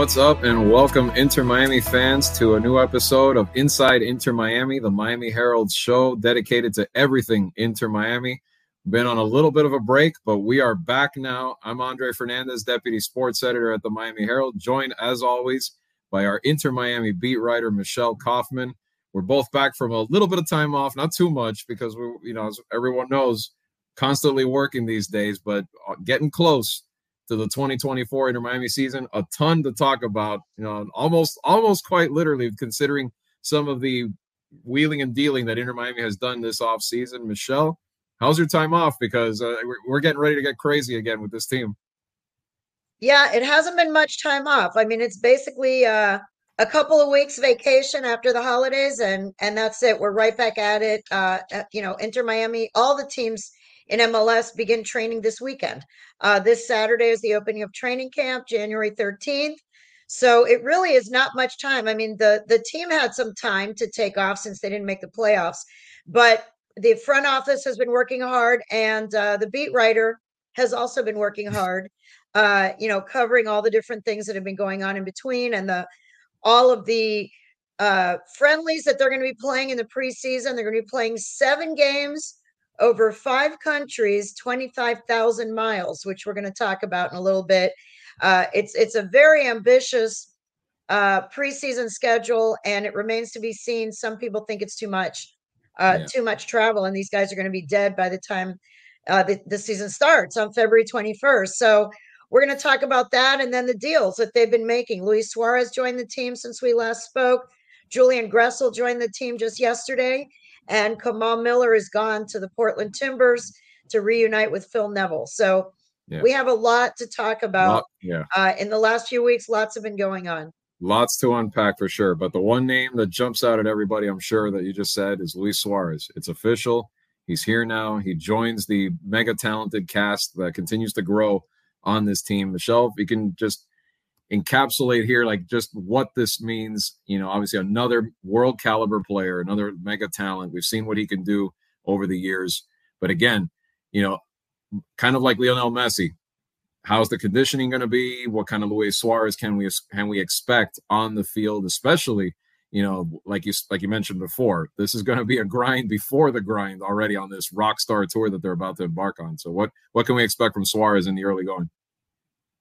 What's up, and welcome, Inter Miami fans, to a new episode of Inside Inter Miami, the Miami Herald show dedicated to everything Inter Miami. Been on a little bit of a break, but we are back now. I'm Andre Fernandez, Deputy Sports Editor at the Miami Herald, joined as always by our Inter Miami beat writer, Michelle Kaufman. We're both back from a little bit of time off, not too much, because we, you know, as everyone knows, constantly working these days, but uh, getting close to the 2024 Inter Miami season. A ton to talk about, you know, almost almost quite literally considering some of the wheeling and dealing that Inter Miami has done this off season. Michelle, how's your time off? Because uh, we're getting ready to get crazy again with this team. Yeah, it hasn't been much time off. I mean, it's basically uh, a couple of weeks vacation after the holidays, and and that's it. We're right back at it. Uh, you know, Inter Miami, all the teams in MLS begin training this weekend. Uh, this Saturday is the opening of training camp, January 13th. So it really is not much time. I mean, the the team had some time to take off since they didn't make the playoffs, but the front office has been working hard, and uh, the beat writer has also been working hard. Uh, you know, covering all the different things that have been going on in between, and the all of the uh, friendlies that they're going to be playing in the preseason. They're going to be playing seven games over five countries, 25,000 miles, which we're going to talk about in a little bit. Uh, it's it's a very ambitious uh, preseason schedule, and it remains to be seen. Some people think it's too much, uh, yeah. too much travel, and these guys are going to be dead by the time uh, the, the season starts on February 21st. So we're going to talk about that, and then the deals that they've been making. Luis Suarez joined the team since we last spoke. Julian Gressel joined the team just yesterday. And Kamal Miller is gone to the Portland Timbers to reunite with Phil Neville. So yeah. we have a lot to talk about. Lot, yeah. Uh, in the last few weeks, lots have been going on. Lots to unpack for sure. But the one name that jumps out at everybody, I'm sure that you just said, is Luis Suarez. It's official. He's here now. He joins the mega talented cast that continues to grow on this team. Michelle, if you can just encapsulate here like just what this means you know obviously another world caliber player another mega talent. We've seen what he can do over the years. But again you know kind of like Lionel Messi how's the conditioning going to be? What kind of Luis Suarez can we can we expect on the field especially you know like you like you mentioned before this is going to be a grind before the grind already on this rock star tour that they're about to embark on. So what what can we expect from Suarez in the early going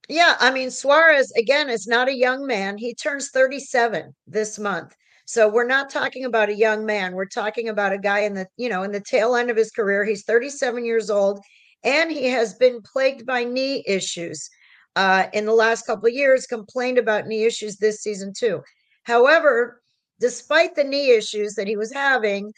yeah, I mean Suarez again is not a young man. He turns 37 this month. So we're not talking about a young man. We're talking about a guy in the, you know, in the tail end of his career. He's 37 years old and he has been plagued by knee issues. Uh, in the last couple of years, complained about knee issues this season too. However, despite the knee issues that he was having,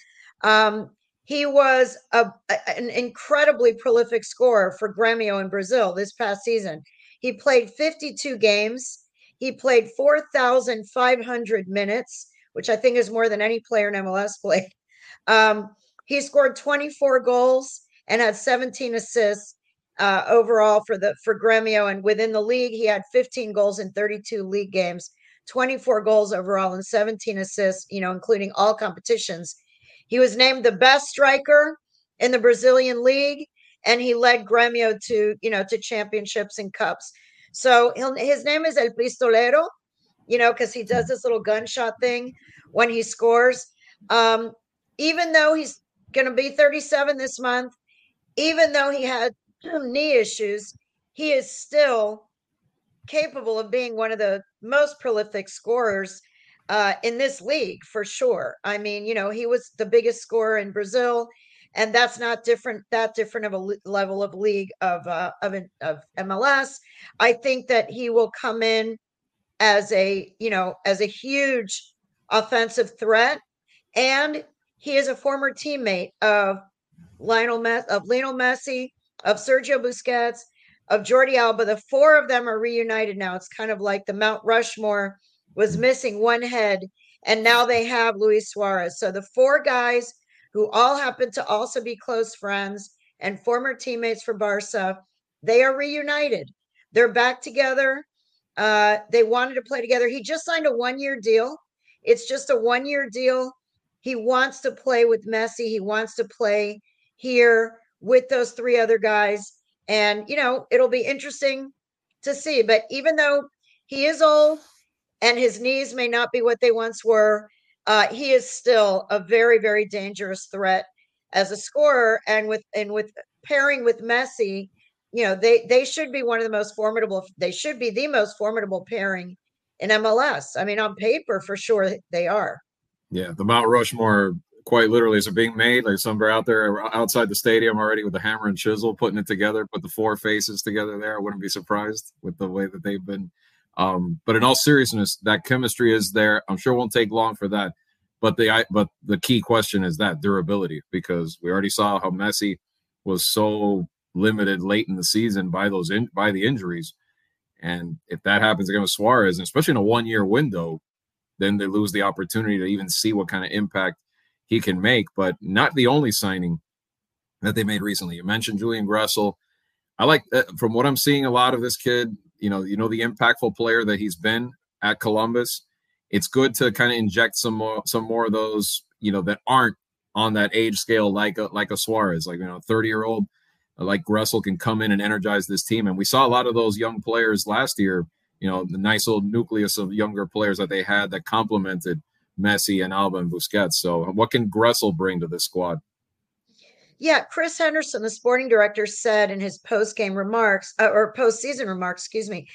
um, he was a, an incredibly prolific scorer for Grêmio in Brazil this past season. He played 52 games. He played 4,500 minutes, which I think is more than any player in MLS played. Um, he scored 24 goals and had 17 assists uh, overall for the for Grêmio. And within the league, he had 15 goals in 32 league games, 24 goals overall, and 17 assists. You know, including all competitions. He was named the best striker in the Brazilian league and he led Grêmio to you know to championships and cups. So his name is El Pistolero, you know, because he does this little gunshot thing when he scores. Um, even though he's going to be 37 this month, even though he had knee issues, he is still capable of being one of the most prolific scorers uh, in this league for sure. I mean, you know, he was the biggest scorer in Brazil and that's not different that different of a level of league of uh, of of MLS. I think that he will come in as a you know as a huge offensive threat, and he is a former teammate of Lionel Messi, of Lionel Messi, of Sergio Busquets, of Jordi Alba. The four of them are reunited now. It's kind of like the Mount Rushmore was missing one head, and now they have Luis Suarez. So the four guys who all happen to also be close friends and former teammates for Barca. They are reunited. They're back together. Uh, they wanted to play together. He just signed a one year deal. It's just a one year deal. He wants to play with Messi. He wants to play here with those three other guys. And, you know, it'll be interesting to see. But even though he is old and his knees may not be what they once were. Uh, he is still a very, very dangerous threat as a scorer. And with and with pairing with Messi, you know, they they should be one of the most formidable. They should be the most formidable pairing in MLS. I mean, on paper, for sure, they are. Yeah, the Mount Rushmore quite literally is being made. Like somewhere out there outside the stadium already with the hammer and chisel putting it together, put the four faces together there. I wouldn't be surprised with the way that they've been. Um, but in all seriousness, that chemistry is there. I'm sure it won't take long for that. But the I, but the key question is that durability because we already saw how Messi was so limited late in the season by those in, by the injuries. And if that happens again with Suarez, especially in a one year window, then they lose the opportunity to even see what kind of impact he can make. But not the only signing that they made recently. You mentioned Julian Gressel. I like uh, from what I'm seeing a lot of this kid. You know, you know the impactful player that he's been at Columbus. It's good to kind of inject some more some more of those you know that aren't on that age scale like a, like a Suarez, like you know, 30 year old like Gressel can come in and energize this team. And we saw a lot of those young players last year, you know, the nice old nucleus of younger players that they had that complemented Messi and Alba and Busquets. So what can Gressel bring to this squad? Yeah, Chris Henderson, the sporting director, said in his post-game remarks uh, or post-season remarks, excuse me,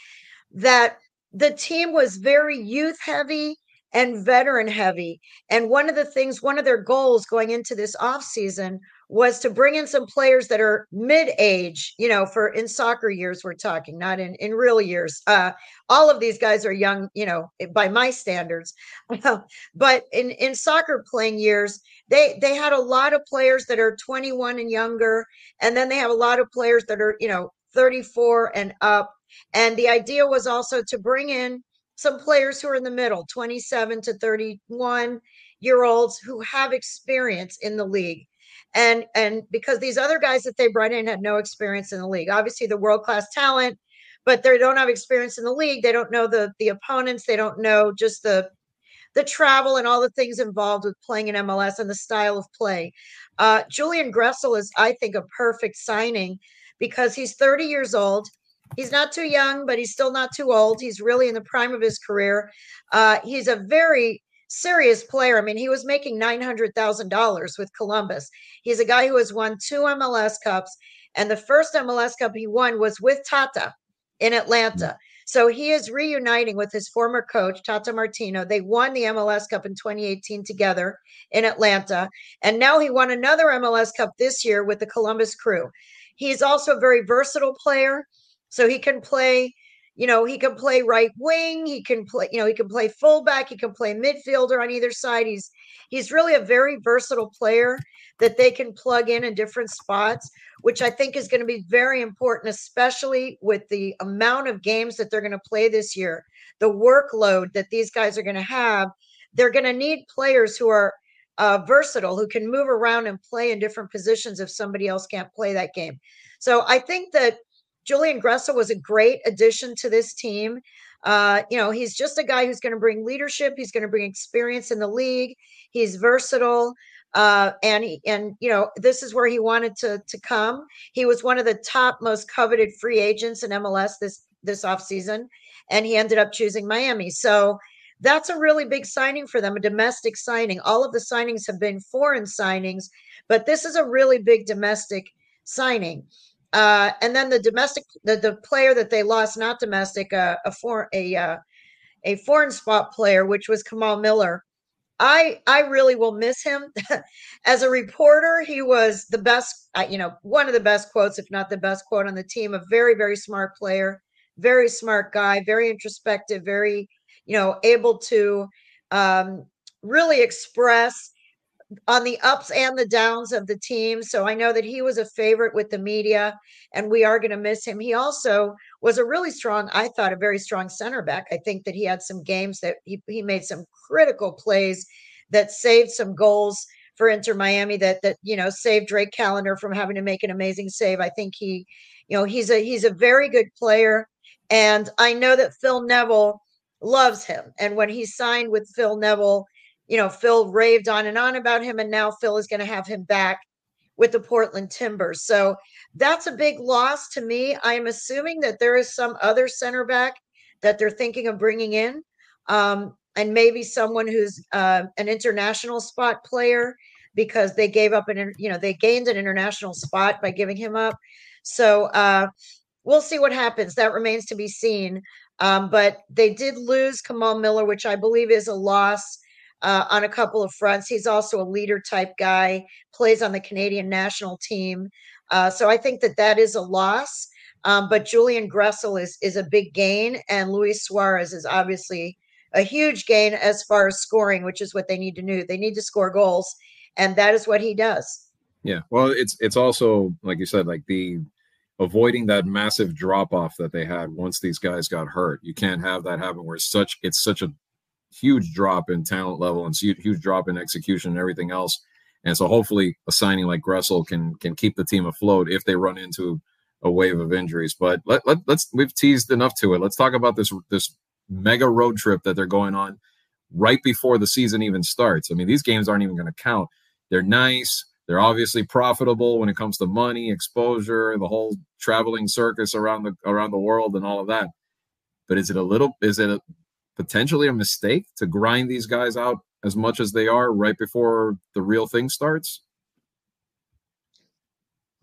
that the team was very youth heavy and veteran heavy. And one of the things, one of their goals going into this offseason was to bring in some players that are mid-age you know for in soccer years we're talking not in in real years uh all of these guys are young you know by my standards but in in soccer playing years they they had a lot of players that are 21 and younger and then they have a lot of players that are you know 34 and up and the idea was also to bring in some players who are in the middle 27 to 31 year olds who have experience in the league and and because these other guys that they brought in had no experience in the league obviously the world class talent but they don't have experience in the league they don't know the the opponents they don't know just the the travel and all the things involved with playing in MLS and the style of play. Uh, Julian Gressel is, I think, a perfect signing because he's 30 years old. He's not too young, but he's still not too old. He's really in the prime of his career. Uh, he's a very serious player. I mean, he was making $900,000 with Columbus. He's a guy who has won two MLS Cups, and the first MLS Cup he won was with Tata in Atlanta. So he is reuniting with his former coach, Tata Martino. They won the MLS Cup in 2018 together in Atlanta. And now he won another MLS Cup this year with the Columbus crew. He's also a very versatile player. So he can play you know, he can play right wing, he can play, you know, he can play fullback, he can play midfielder on either side. He's he's really a very versatile player that they can plug in in different spots, which I think is going to be very important, especially with the amount of games that they're going to play this year, the workload that these guys are going to have. They're going to need players who are uh, versatile, who can move around and play in different positions if somebody else can't play that game. So I think that Julian Gressel was a great addition to this team. Uh, you know, he's just a guy who's going to bring leadership. He's going to bring experience in the league. He's versatile. Uh, and he, and you know this is where he wanted to to come. He was one of the top most coveted free agents in MLS this this offseason, and he ended up choosing Miami. So that's a really big signing for them, a domestic signing. All of the signings have been foreign signings, but this is a really big domestic signing. Uh, and then the domestic, the, the player that they lost, not domestic, uh, a foreign, a uh, a foreign spot player, which was Kamal Miller. I I really will miss him as a reporter. He was the best, uh, you know, one of the best quotes, if not the best quote on the team. A very very smart player, very smart guy, very introspective, very you know able to um, really express on the ups and the downs of the team. So I know that he was a favorite with the media, and we are going to miss him. He also was a really strong, I thought, a very strong center back. I think that he had some games that he, he made some critical plays that saved some goals for Inter Miami that that you know saved Drake Callender from having to make an amazing save. I think he, you know, he's a he's a very good player, and I know that Phil Neville loves him. And when he signed with Phil Neville, you know, Phil raved on and on about him, and now Phil is going to have him back with the Portland Timbers. So that's a big loss to me. I'm assuming that there is some other center back that they're thinking of bringing in, um, and maybe someone who's uh, an international spot player because they gave up an you know they gained an international spot by giving him up. So uh, we'll see what happens. That remains to be seen. Um, but they did lose Kamal Miller, which I believe is a loss uh, on a couple of fronts. He's also a leader type guy, plays on the Canadian national team. Uh, so I think that that is a loss. Um, but Julian Gressel is is a big gain, and Luis Suarez is obviously a huge gain as far as scoring, which is what they need to do. They need to score goals, and that is what he does. Yeah, well, it's it's also like you said, like the avoiding that massive drop off that they had once these guys got hurt. You can't have that happen where it's such it's such a huge drop in talent level and huge drop in execution and everything else. And so hopefully a signing like Gressel can can keep the team afloat if they run into a wave of injuries. But let, let let's we've teased enough to it. Let's talk about this this mega road trip that they're going on right before the season even starts. I mean, these games aren't even going to count. They're nice. They're obviously profitable when it comes to money, exposure, the whole traveling circus around the around the world and all of that. But is it a little is it a, potentially a mistake to grind these guys out as much as they are right before the real thing starts?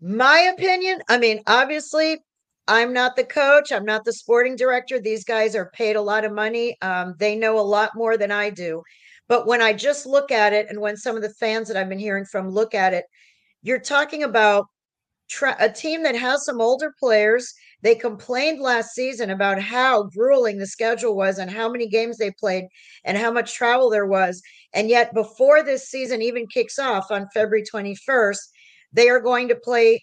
My opinion, I mean, obviously, I'm not the coach, I'm not the sporting director. These guys are paid a lot of money. Um, they know a lot more than I do. But when I just look at it, and when some of the fans that I've been hearing from look at it, you're talking about tra- a team that has some older players they complained last season about how grueling the schedule was and how many games they played and how much travel there was. And yet, before this season even kicks off on February 21st, they are going to play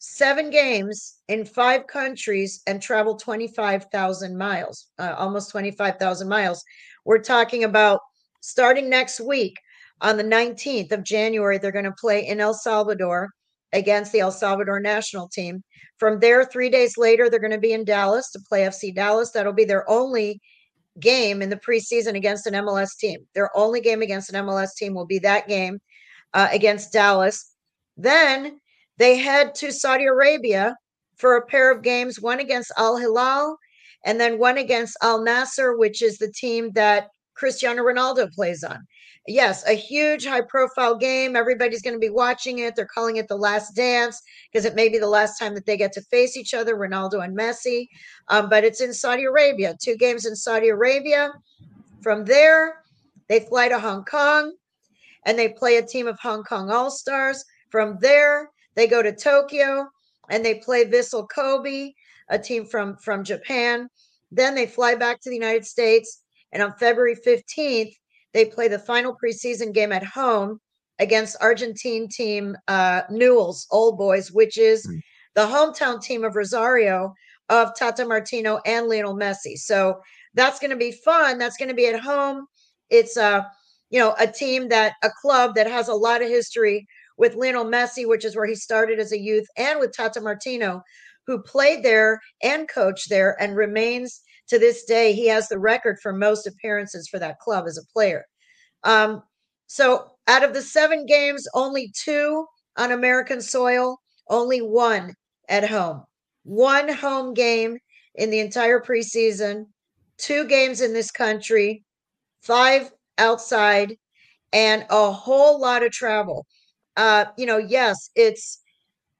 seven games in five countries and travel 25,000 miles, uh, almost 25,000 miles. We're talking about starting next week on the 19th of January, they're going to play in El Salvador against the El Salvador national team. From there, three days later, they're going to be in Dallas to play FC Dallas. That'll be their only game in the preseason against an MLS team. Their only game against an MLS team will be that game uh, against Dallas. Then they head to Saudi Arabia for a pair of games, one against Al Hilal and then one against Al Nassr, which is the team that Cristiano Ronaldo plays on yes, a huge high profile game. Everybody's going to be watching it. They're calling it the last dance because it may be the last time that they get to face each other, Ronaldo and Messi. Um, but it's in Saudi Arabia, two games in Saudi Arabia. From there, they fly to Hong Kong and they play a team of Hong Kong All Stars. From there, they go to Tokyo and they play Vissel Kobe, a team from, from Japan. Then they fly back to the United States. And on February 15th, they play the final preseason game at home against Argentine team uh, Newell's Old Boys, which is mm. the hometown team of Rosario of Tata Martino and Lionel Messi. So that's going to be fun. That's going to be at home. It's a uh, you know a team that a club that has a lot of history with Lionel Messi, which is where he started as a youth, and with Tata Martino, who played there and coached there and remains to this day, he has the record for most appearances for that club as a player. Um, so out of the seven games, only two on American soil, only one at home. One home game in the entire preseason, two games in this country, five outside, and a whole lot of travel. Uh, you know, yes, it's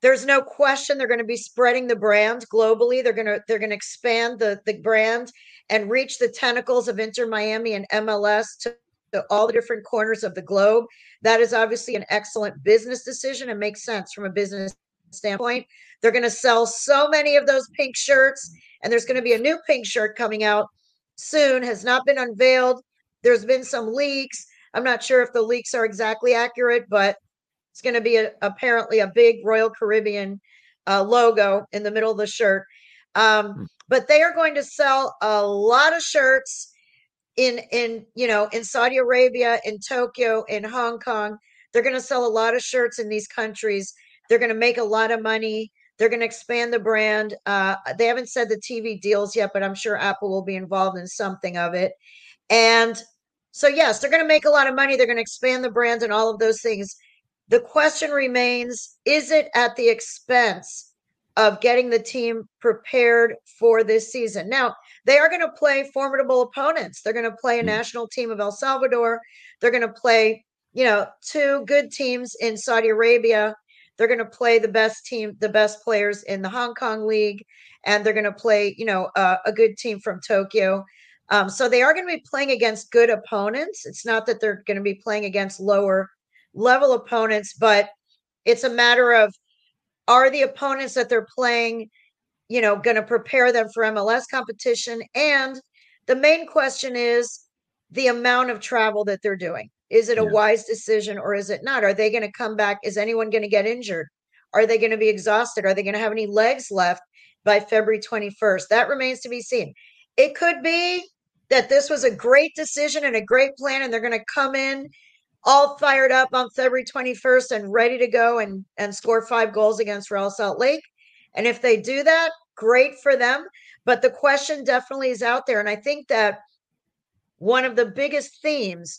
there's no question they're going to be spreading the brand globally. They're going to they're going to expand the the brand and reach the tentacles of Inter Miami and MLS to, to all the different corners of the globe. That is obviously an excellent business decision and makes sense from a business standpoint. They're going to sell so many of those pink shirts, and there's going to be a new pink shirt coming out soon. Has not been unveiled. There's been some leaks. I'm not sure if the leaks are exactly accurate, but it's going to be a, apparently a big Royal Caribbean uh, logo in the middle of the shirt. Um, hmm. But they are going to sell a lot of shirts in in you know in Saudi Arabia, in Tokyo, in Hong Kong. They're going to sell a lot of shirts in these countries. They're going to make a lot of money. They're going to expand the brand. Uh, they haven't said the TV deals yet, but I'm sure Apple will be involved in something of it. And so, yes, they're going to make a lot of money. They're going to expand the brand and all of those things. The question remains is it at the expense of getting the team prepared for this season? Now, they are going to play formidable opponents. They're going to play a mm. national team of El Salvador. They're going to play, you know, two good teams in Saudi Arabia. They're going to play the best team, the best players in the Hong Kong League, and they're going to play, you know, uh, a good team from Tokyo. Um, so they are going to be playing against good opponents. It's not that they're going to be playing against lower level opponents, but it's a matter of are the opponents that they're playing, you know, going to prepare them for MLS competition? And the main question is the amount of travel that they're doing. Is it a yeah. wise decision or is it not? Are they going to come back? Is anyone going to get injured? Are they going to be exhausted? Are they going to have any legs left by February 21st? That remains to be seen. It could be that this was a great decision and a great plan, and they're going to come in all fired up on February 21st and ready to go and, and score five goals against Real Salt Lake. And if they do that, great for them. But the question definitely is out there. And I think that one of the biggest themes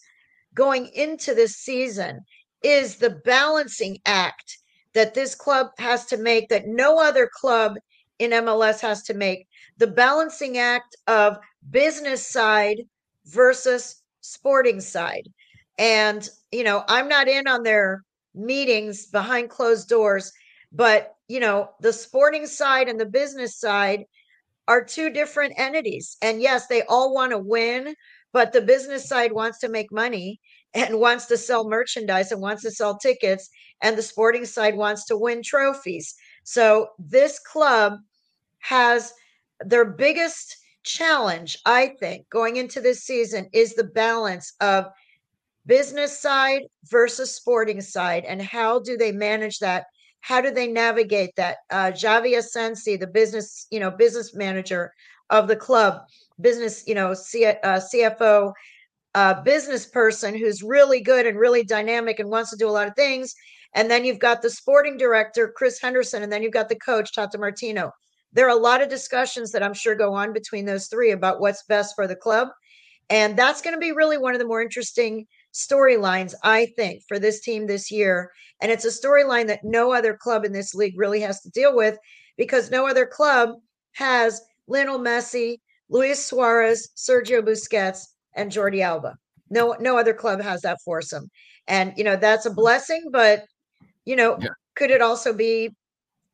going into this season is the balancing act that this club has to make that no other club in MLS has to make the balancing act of business side versus sporting side. And, you know, I'm not in on their meetings behind closed doors, but, you know, the sporting side and the business side are two different entities. And yes, they all want to win, but the business side wants to make money and wants to sell merchandise and wants to sell tickets. And the sporting side wants to win trophies. So this club has their biggest challenge, I think, going into this season is the balance of business side versus sporting side and how do they manage that? How do they navigate that? Uh, Xavi Asensi the business you know business manager of the club business you know C- uh, cfo uh, business person who's really good and really dynamic and wants to do a lot of things. And then you've got the sporting director chris henderson and then you've got the coach tata martino. There are a lot of discussions that i'm sure go on between those three about what's best for the club. And that's going to be really one of the more interesting storylines, I think, for this team this year. And it's a storyline that no other club in this league really has to deal with because no other club has Lionel Messi, Luis Suarez, Sergio Busquets, and Jordi Alba. No, no other club has that foursome. And you know, that's a blessing, but you know, yeah. could it also be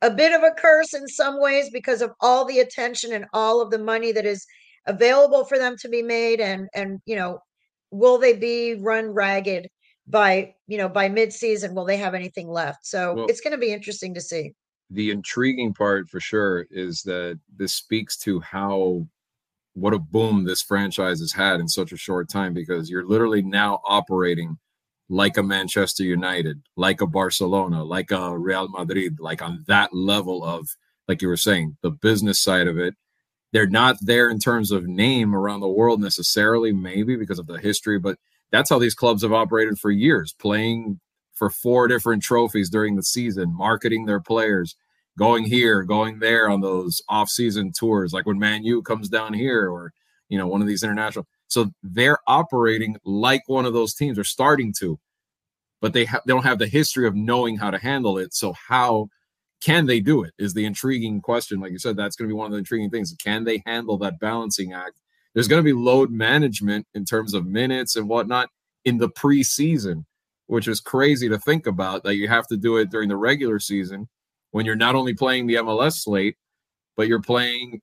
a bit of a curse in some ways because of all the attention and all of the money that is available for them to be made and and you know will they be run ragged by you know by mid-season? Will they have anything left? So well, it's going to be interesting to see. The intriguing part for sure is that this speaks to how what a boom this franchise has had in such a short time because you're literally now operating like a Manchester United, like a Barcelona, like a Real Madrid, like on that level of, like you were saying, the business side of it, they're not there in terms of name around the world necessarily, maybe because of the history, but that's how these clubs have operated for years, playing for four different trophies during the season, marketing their players, going here, going there on those off-season tours, like when Man U comes down here, or you know, one of these international. So they're operating like one of those teams, or starting to, but they ha- they don't have the history of knowing how to handle it. So how can they do it? Is the intriguing question. Like you said, that's going to be one of the intriguing things. Can they handle that balancing act? There's going to be load management in terms of minutes and whatnot in the preseason, which is crazy to think about that you have to do it during the regular season when you're not only playing the MLS slate, but you're playing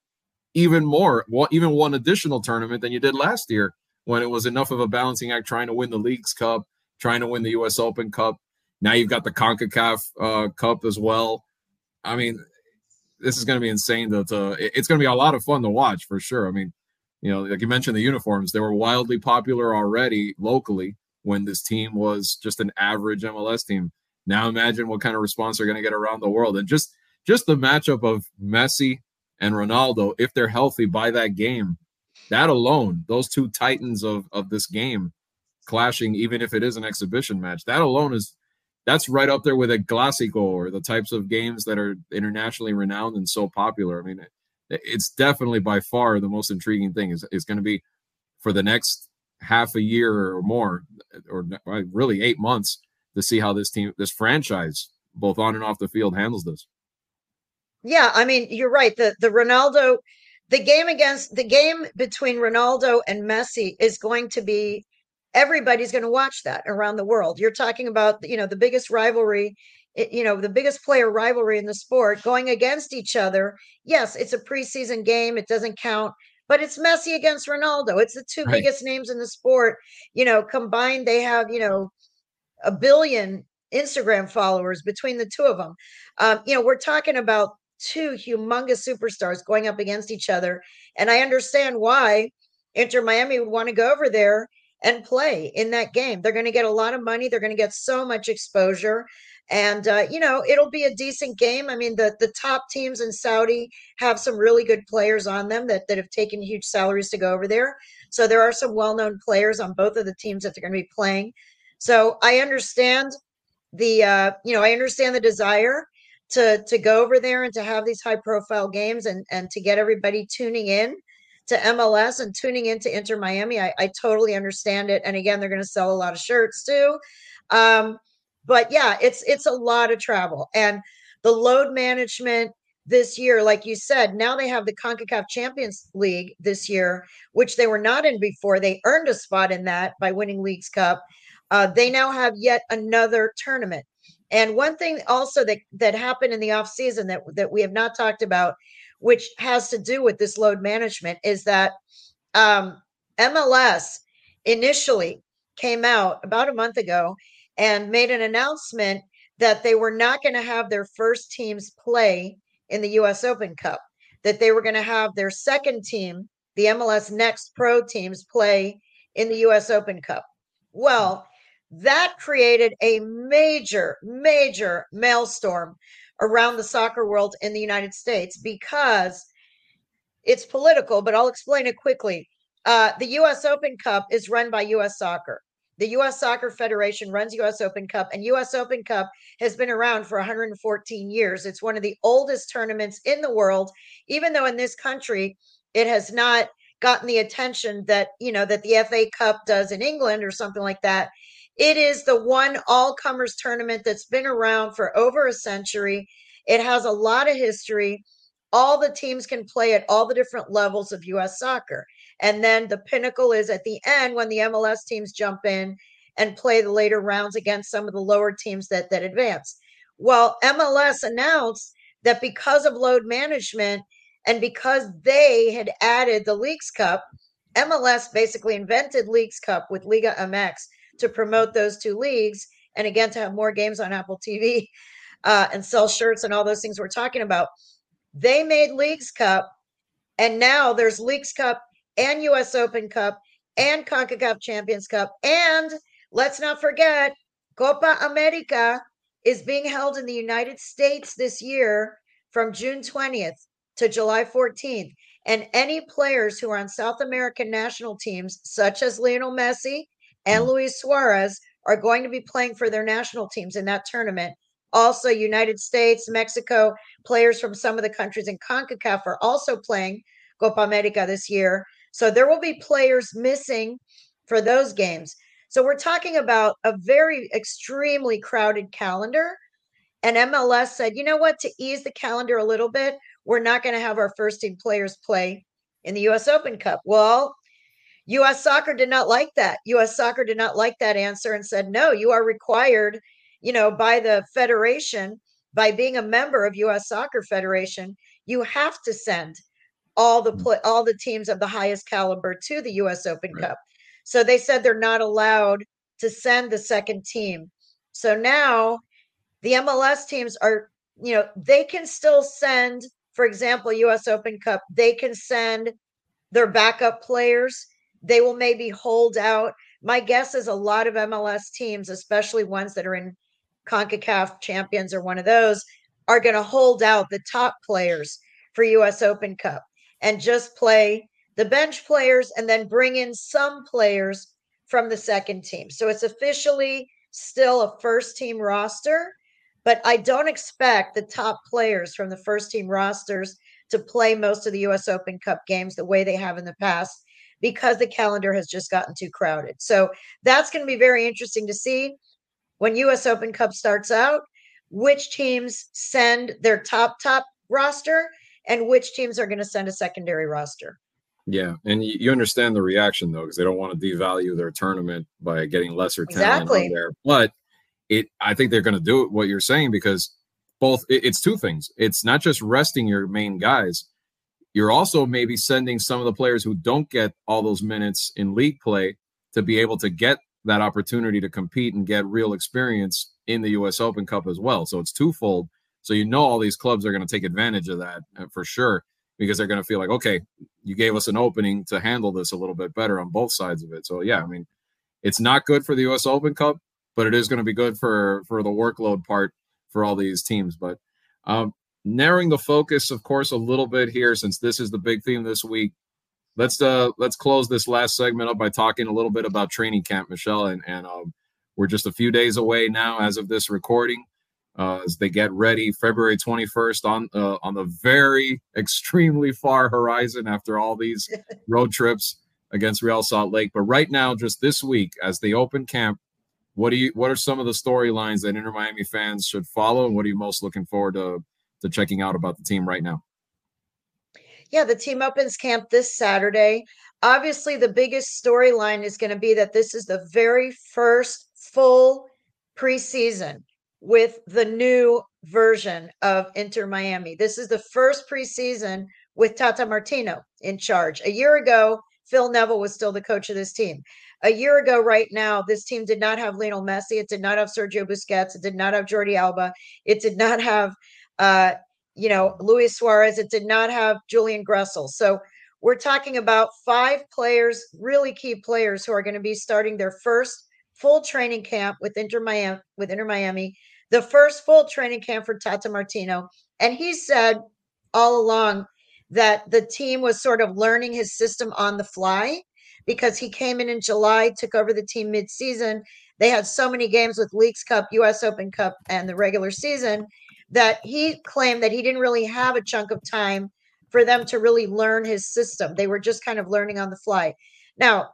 even more, even one additional tournament than you did last year when it was enough of a balancing act trying to win the Leagues Cup, trying to win the U.S. Open Cup. Now you've got the CONCACAF uh, Cup as well. I mean, this is going to be insane. To it's going to be a lot of fun to watch for sure. I mean, you know, like you mentioned, the uniforms they were wildly popular already locally when this team was just an average MLS team. Now imagine what kind of response they're going to get around the world, and just just the matchup of Messi and Ronaldo, if they're healthy by that game, that alone, those two titans of of this game clashing, even if it is an exhibition match, that alone is that's right up there with a Clásico or the types of games that are internationally renowned and so popular. I mean, it, it's definitely by far the most intriguing thing is, is going to be for the next half a year or more, or uh, really eight months to see how this team, this franchise, both on and off the field, handles this. Yeah, I mean, you're right. The the Ronaldo the game against the game between Ronaldo and Messi is going to be everybody's going to watch that around the world. You're talking about, you know, the biggest rivalry, you know, the biggest player rivalry in the sport going against each other. Yes, it's a preseason game, it doesn't count, but it's Messi against Ronaldo. It's the two right. biggest names in the sport. You know, combined they have, you know, a billion Instagram followers between the two of them. Um, you know, we're talking about two humongous superstars going up against each other. And I understand why Inter Miami would want to go over there and play in that game. They're going to get a lot of money. They're going to get so much exposure. And uh, you know it'll be a decent game. I mean, the the top teams in Saudi have some really good players on them that that have taken huge salaries to go over there. So there are some well known players on both of the teams that they're going to be playing. So I understand the uh, you know I understand the desire to to go over there and to have these high profile games and and to get everybody tuning in to MLS and tuning into Inter Miami. I, I totally understand it. And again, they're going to sell a lot of shirts too. Um, but yeah, it's it's a lot of travel and the load management this year, like you said, now they have the CONCACAF Champions League this year, which they were not in before. They earned a spot in that by winning Leagues Cup. Uh, they now have yet another tournament. And one thing also that that happened in the off season that that we have not talked about, which has to do with this load management, is that um, MLS initially came out about a month ago and made an announcement that they were not going to have their first teams play in the U.S. Open Cup. That they were going to have their second team, the MLS Next Pro teams, play in the U.S. Open Cup. Well, that created a major, major maelstrom around the soccer world in the United States because it's political, but I'll explain it quickly. Uh, the U.S. Open Cup is run by U.S. Soccer. The U.S. Soccer Federation runs U.S. Open Cup, and U.S. Open Cup has been around for 114 years. It's one of the oldest tournaments in the world, even though in this country it has not gotten the attention that you know that the FA Cup does in England or something like that. It is the one all comers tournament that's been around for over a century. It has a lot of history. All the teams can play at all the different levels of US soccer. And then the pinnacle is at the end when the MLS teams jump in and play the later rounds against some of the lower teams that, that advance. Well, MLS announced that because of load management and because they had added the Leagues Cup, MLS basically invented Leagues Cup with Liga MX to promote those two leagues and again to have more games on Apple TV uh, and sell shirts and all those things we're talking about. They made Leagues Cup, and now there's Leagues Cup and US Open Cup and CONCACAF Champions Cup. And let's not forget, Copa America is being held in the United States this year from June 20th to July 14th. And any players who are on South American national teams, such as Lionel Messi and mm. Luis Suarez are going to be playing for their national teams in that tournament. Also, United States, Mexico, players from some of the countries in CONCACAF are also playing Copa America this year. So there will be players missing for those games. So we're talking about a very extremely crowded calendar. And MLS said, you know what, to ease the calendar a little bit, we're not going to have our first team players play in the US Open Cup. Well, US Soccer did not like that. US Soccer did not like that answer and said, no, you are required, you know, by the federation, by being a member of US Soccer Federation, you have to send all the mm. all the teams of the highest caliber to the US Open right. Cup. So they said they're not allowed to send the second team. So now the MLS teams are, you know, they can still send, for example, US Open Cup, they can send their backup players they will maybe hold out. My guess is a lot of MLS teams, especially ones that are in CONCACAF champions or one of those, are going to hold out the top players for US Open Cup and just play the bench players and then bring in some players from the second team. So it's officially still a first team roster, but I don't expect the top players from the first team rosters to play most of the US Open Cup games the way they have in the past because the calendar has just gotten too crowded. So that's going to be very interesting to see when US Open Cup starts out, which teams send their top top roster and which teams are going to send a secondary roster. Yeah, and you understand the reaction though, because they don't want to devalue their tournament by getting lesser talent exactly. there. But it, I think they're going to do. What you're saying because both it's two things. It's not just resting your main guys. You're also maybe sending some of the players who don't get all those minutes in league play to be able to get that opportunity to compete and get real experience in the U.S. Open Cup as well. So it's twofold. So you know all these clubs are going to take advantage of that uh, for sure because they're going to feel like, okay, you gave us an opening to handle this a little bit better on both sides of it. So yeah, I mean, it's not good for the U.S. Open Cup, but it is going to be good for for the workload part for all these teams. But um, narrowing the focus, of course, a little bit here since this is the big theme this week. Let's uh let's close this last segment up by talking a little bit about training camp, Michelle, and and um, we're just a few days away now as of this recording uh, as they get ready February 21st on uh, on the very extremely far horizon after all these road trips against Real Salt Lake. But right now, just this week, as they open camp, what do you what are some of the storylines that Inter Miami fans should follow, and what are you most looking forward to to checking out about the team right now? Yeah, the team opens camp this Saturday. Obviously, the biggest storyline is going to be that this is the very first full preseason with the new version of Inter Miami. This is the first preseason with Tata Martino in charge. A year ago, Phil Neville was still the coach of this team. A year ago, right now, this team did not have Lionel Messi. It did not have Sergio Busquets. It did not have Jordi Alba. It did not have, uh, you know, Luis Suarez. It did not have Julian Gressel. So we're talking about five players, really key players, who are going to be starting their first full training camp with Inter Miami. With Inter Miami the first full training camp for Tata Martino. And he said all along that the team was sort of learning his system on the fly because he came in in July, took over the team mid-season. They had so many games with Leagues Cup, US Open Cup, and the regular season that he claimed that he didn't really have a chunk of time for them to really learn his system. They were just kind of learning on the fly. Now,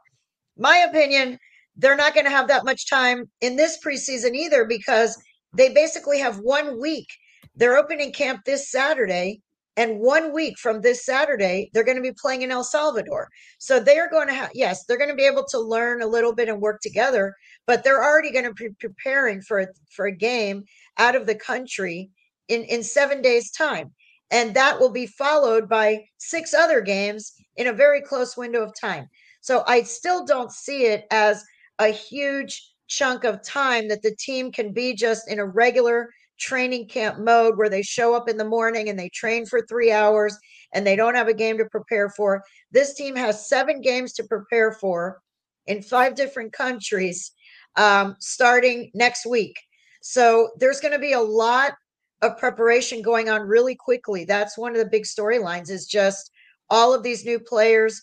my opinion, they're not going to have that much time in this preseason either because they basically have one week. They're opening camp this Saturday, and one week from this Saturday, they're going to be playing in El Salvador. So they are going to have, yes, they're going to be able to learn a little bit and work together, but they're already going to be preparing for a, for a game out of the country in, in seven days' time. And that will be followed by six other games in a very close window of time. So I still don't see it as a huge chunk of time that the team can be just in a regular training camp mode where they show up in the morning and they train for three hours and they don't have a game to prepare for. This team has seven games to prepare for in five different countries um, starting next week. So there's going to be a lot of preparation going on really quickly. That's one of the big storylines is just all of these new players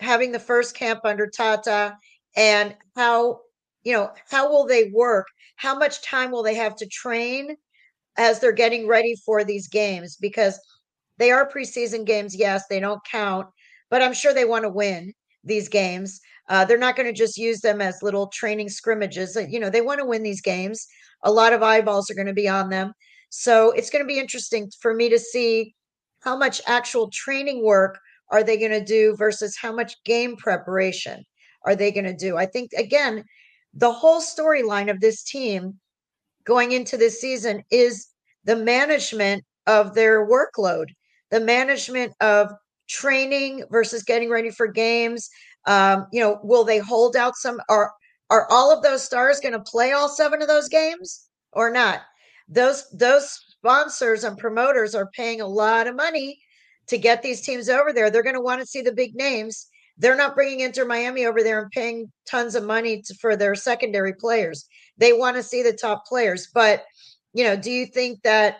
having the first camp under Tata and how you know, how will they work? How much time will they have to train as they're getting ready for these games? Because they are preseason games. Yes, they don't count, but I'm sure they want to win these games. Uh, they're not going to just use them as little training scrimmages. You know, they want to win these games. A lot of eyeballs are going to be on them. So it's going to be interesting for me to see how much actual training work are they going to do versus how much game preparation are they going to do. I think, again, the whole storyline of this team going into this season is the management of their workload, the management of training versus getting ready for games. Um, you know, will they hold out some? Are are all of those stars going to play all seven of those games or not? Those those sponsors and promoters are paying a lot of money to get these teams over there. They're going to want to see the big names. They're not bringing Inter Miami over there and paying tons of money to, for their secondary players. They want to see the top players. But, you know, do you think that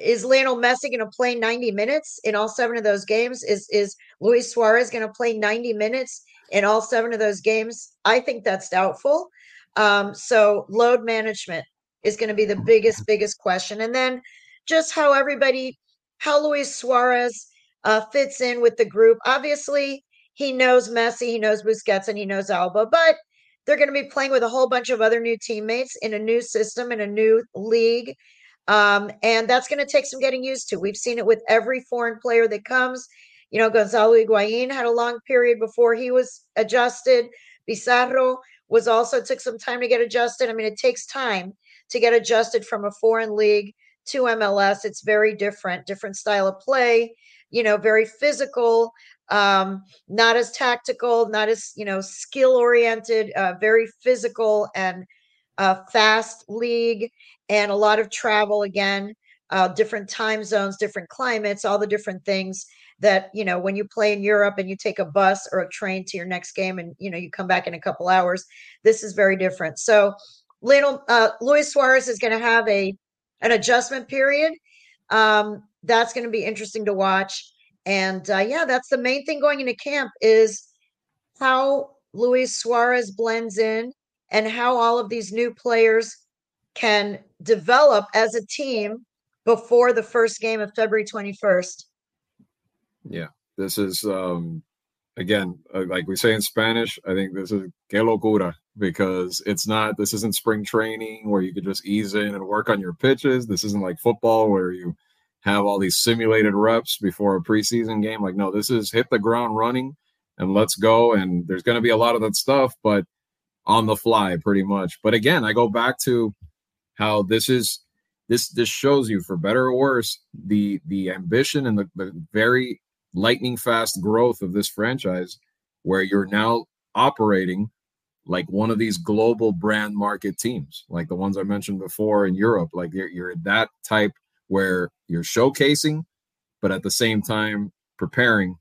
is Lionel Messi going to play 90 minutes in all seven of those games? Is is Luis Suarez going to play 90 minutes in all seven of those games? I think that's doubtful. Um, so load management is going to be the biggest, biggest question. And then just how everybody, how Luis Suarez uh, fits in with the group. Obviously, he knows Messi, he knows Busquets, and he knows Alba, but they're going to be playing with a whole bunch of other new teammates in a new system in a new league. Um, and that's going to take some getting used to. We've seen it with every foreign player that comes. You know, Gonzalo Higuain had a long period before he was adjusted. Pizarro was also took some time to get adjusted. I mean, it takes time to get adjusted from a foreign league to MLS. It's very different, different style of play, you know, very physical, um, not as tactical, not as, you know, skill oriented, uh, very physical and uh, fast league and a lot of travel again, uh, different time zones, different climates, all the different things that you know when you play in Europe and you take a bus or a train to your next game and you know you come back in a couple hours. This is very different. So Lionel uh, Luis Suarez is going to have a an adjustment period. Um, that's going to be interesting to watch. And uh, yeah, that's the main thing going into camp is how Luis Suarez blends in and how all of these new players can develop as a team before the first game of February 21st. Yeah, this is um again uh, like we say in Spanish. I think this is que locura because it's not. This isn't spring training where you could just ease in and work on your pitches. This isn't like football where you have all these simulated reps before a preseason game. Like no, this is hit the ground running and let's go. And there's going to be a lot of that stuff, but on the fly pretty much. But again, I go back to how this is this this shows you for better or worse the the ambition and the, the very lightning fast growth of this franchise where you're now operating like one of these global brand market teams like the ones i mentioned before in europe like you're, you're that type where you're showcasing but at the same time preparing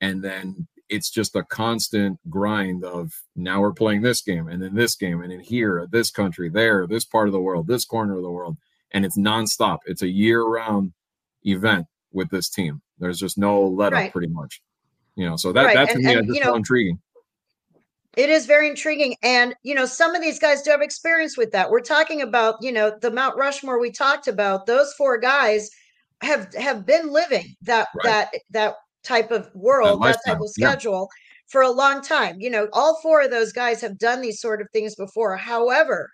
and then it's just a constant grind of now we're playing this game and then this game and in here, this country, there, this part of the world, this corner of the world. And it's nonstop. It's a year round event with this team. There's just no let up right. pretty much. You know, so that right. that to and, me and, is just you know, intriguing. It is very intriguing. And, you know, some of these guys do have experience with that. We're talking about, you know, the Mount Rushmore we talked about, those four guys have have been living that right. that that type of world, that, that type of schedule yeah. for a long time. You know, all four of those guys have done these sort of things before. However,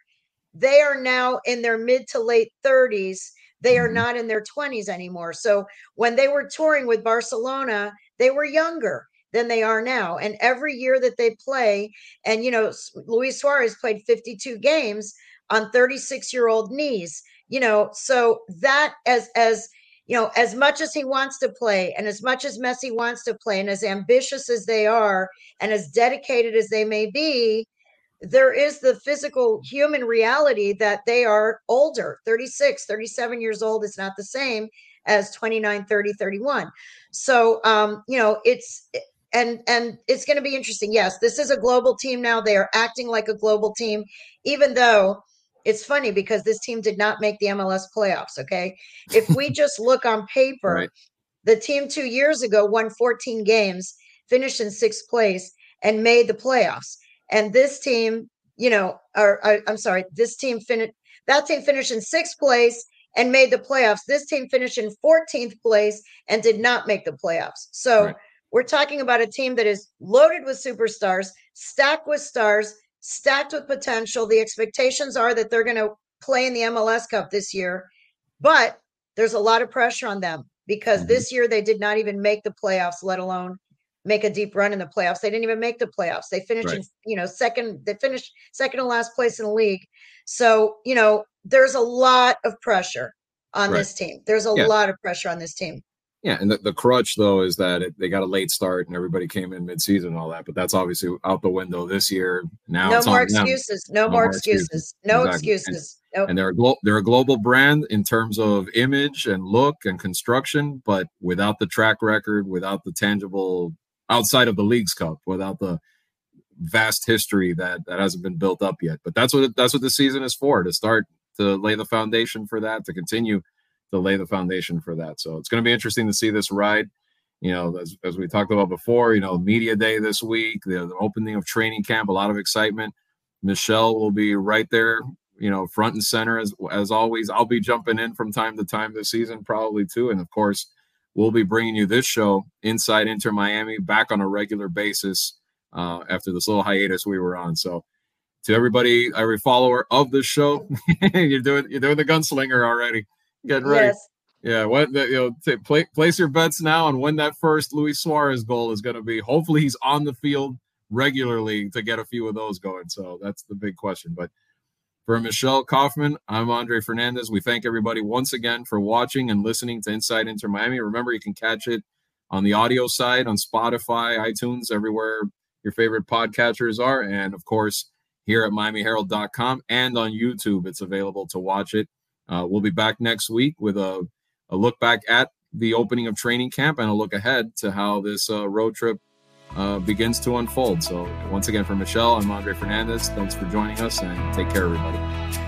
they are now in their mid to late 30s. They are mm-hmm. not in their 20s anymore. So when they were touring with Barcelona, they were younger than they are now. And every year that they play, and you know, Luis Suarez played 52 games on 36 year old knees, you know, so that as as you know, as much as he wants to play and as much as Messi wants to play and as ambitious as they are and as dedicated as they may be, there is the physical human reality that they are older 36 37 years old is not the same as 29 30 31 so um you know it's and and it's going to be interesting yes this is a global team now they are acting like a global team even though it's funny because this team did not make the MLS playoffs. Okay. If we just look on paper, right. the team two years ago won 14 games, finished in sixth place, and made the playoffs. And this team, you know, or, or I'm sorry, this team finished, that team finished in sixth place and made the playoffs. This team finished in 14th place and did not make the playoffs. So right. We're talking about a team that is loaded with superstars, stacked with stars, stacked with potential. The expectations are that they're going to play in the MLS Cup this year, but there's a lot of pressure on them because mm-hmm. this year they did not even make the playoffs, let alone make a deep run in the playoffs. They didn't even make the playoffs. They finished right. in, you know, second, they finished second to last place in the league. So, you know, there's a lot of pressure on right. this team. There's a yeah. lot of pressure on this team. Yeah, and the, the crutch though is that it, they got a late start and everybody came in mid-season and all that, but that's obviously out the window this year. Now, no more on, excuses. No, no, more excuses. excuses. No exactly. excuses. And, nope. and they're a glo- they're a global brand in terms of image and look and construction, but without the track record, without the tangible outside of the Leagues Cup, without the vast history that that hasn't been built up yet. But that's what that's what the season is for to start to lay the foundation for that to continue to lay the foundation for that. So it's going to be interesting to see this ride. You know, as, as we talked about before, you know, media day this week, the, the opening of training camp, a lot of excitement. Michelle will be right there, you know, front and center as as always. I'll be jumping in from time to time this season, probably too, and of course, we'll be bringing you this show inside Inter Miami back on a regular basis uh, after this little hiatus we were on. So, to everybody, every follower of the show, you're doing you're doing the gunslinger already. Getting ready. Yes. Yeah, what you know, t- play, place your bets now on when that first Luis Suarez goal is going to be. Hopefully, he's on the field regularly to get a few of those going. So that's the big question. But for Michelle Kaufman, I'm Andre Fernandez. We thank everybody once again for watching and listening to Inside Inter Miami. Remember, you can catch it on the audio side on Spotify, iTunes, everywhere your favorite podcatchers are, and of course here at MiamiHerald.com and on YouTube. It's available to watch it. Uh, we'll be back next week with a, a look back at the opening of training camp and a look ahead to how this uh, road trip uh, begins to unfold. So, once again, for Michelle, I'm Andre Fernandez. Thanks for joining us and take care, everybody.